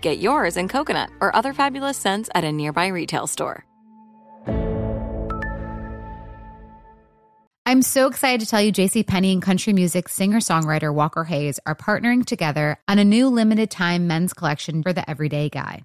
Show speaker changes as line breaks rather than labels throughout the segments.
Get yours in coconut or other fabulous scents at a nearby retail store.
I'm so excited to tell you JC Penney and country music singer-songwriter Walker Hayes are partnering together on a new limited time men's collection for the everyday guy.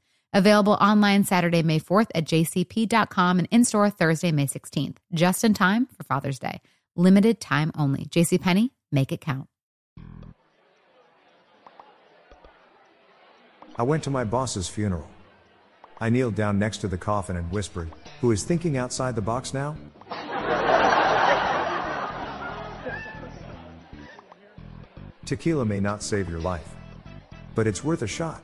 Available online Saturday, May 4th at jcp.com and in store Thursday, May 16th, just in time for Father's Day. Limited time only. JCPenney, make it count.
I went to my boss's funeral. I kneeled down next to the coffin and whispered, Who is thinking outside the box now? Tequila may not save your life, but it's worth a shot.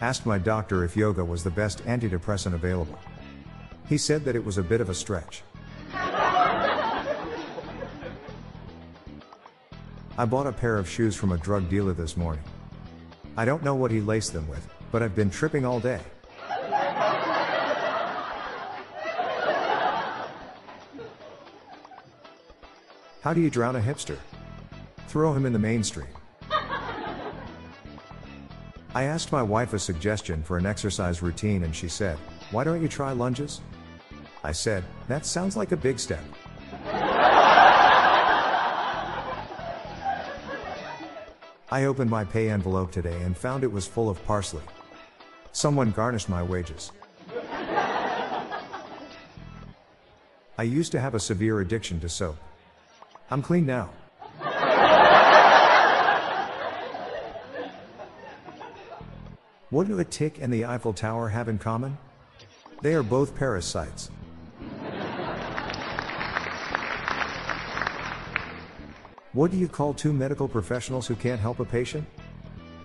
Asked my doctor if yoga was the best antidepressant available. He said that it was a bit of a stretch. I bought a pair of shoes from a drug dealer this morning. I don't know what he laced them with, but I've been tripping all day. How do you drown a hipster? Throw him in the mainstream. I asked my wife a suggestion for an exercise routine and she said, Why don't you try lunges? I said, That sounds like a big step. I opened my pay envelope today and found it was full of parsley. Someone garnished my wages. I used to have a severe addiction to soap. I'm clean now. What do a tick and the Eiffel Tower have in common? They are both parasites. What do you call two medical professionals who can't help a patient?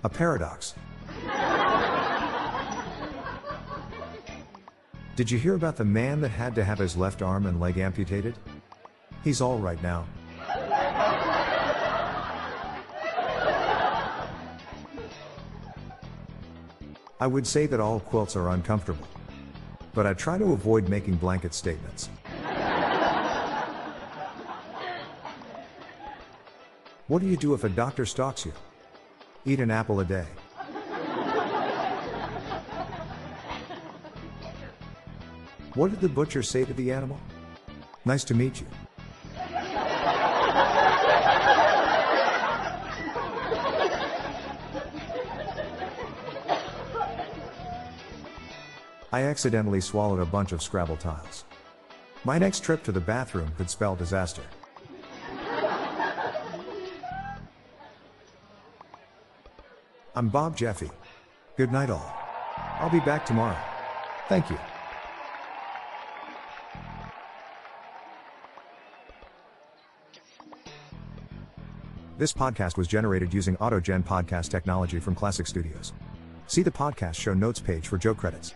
A paradox. Did you hear about the man that had to have his left arm and leg amputated? He's all right now. I would say that all quilts are uncomfortable. But I try to avoid making blanket statements. What do you do if a doctor stalks you? Eat an apple a day. What did the butcher say to the animal? Nice to meet you. I accidentally swallowed a bunch of Scrabble tiles. My next trip to the bathroom could spell disaster. I'm Bob Jeffy. Good night, all. I'll be back tomorrow. Thank you. This podcast was generated using AutoGen podcast technology from Classic Studios. See the podcast show notes page for Joe credits.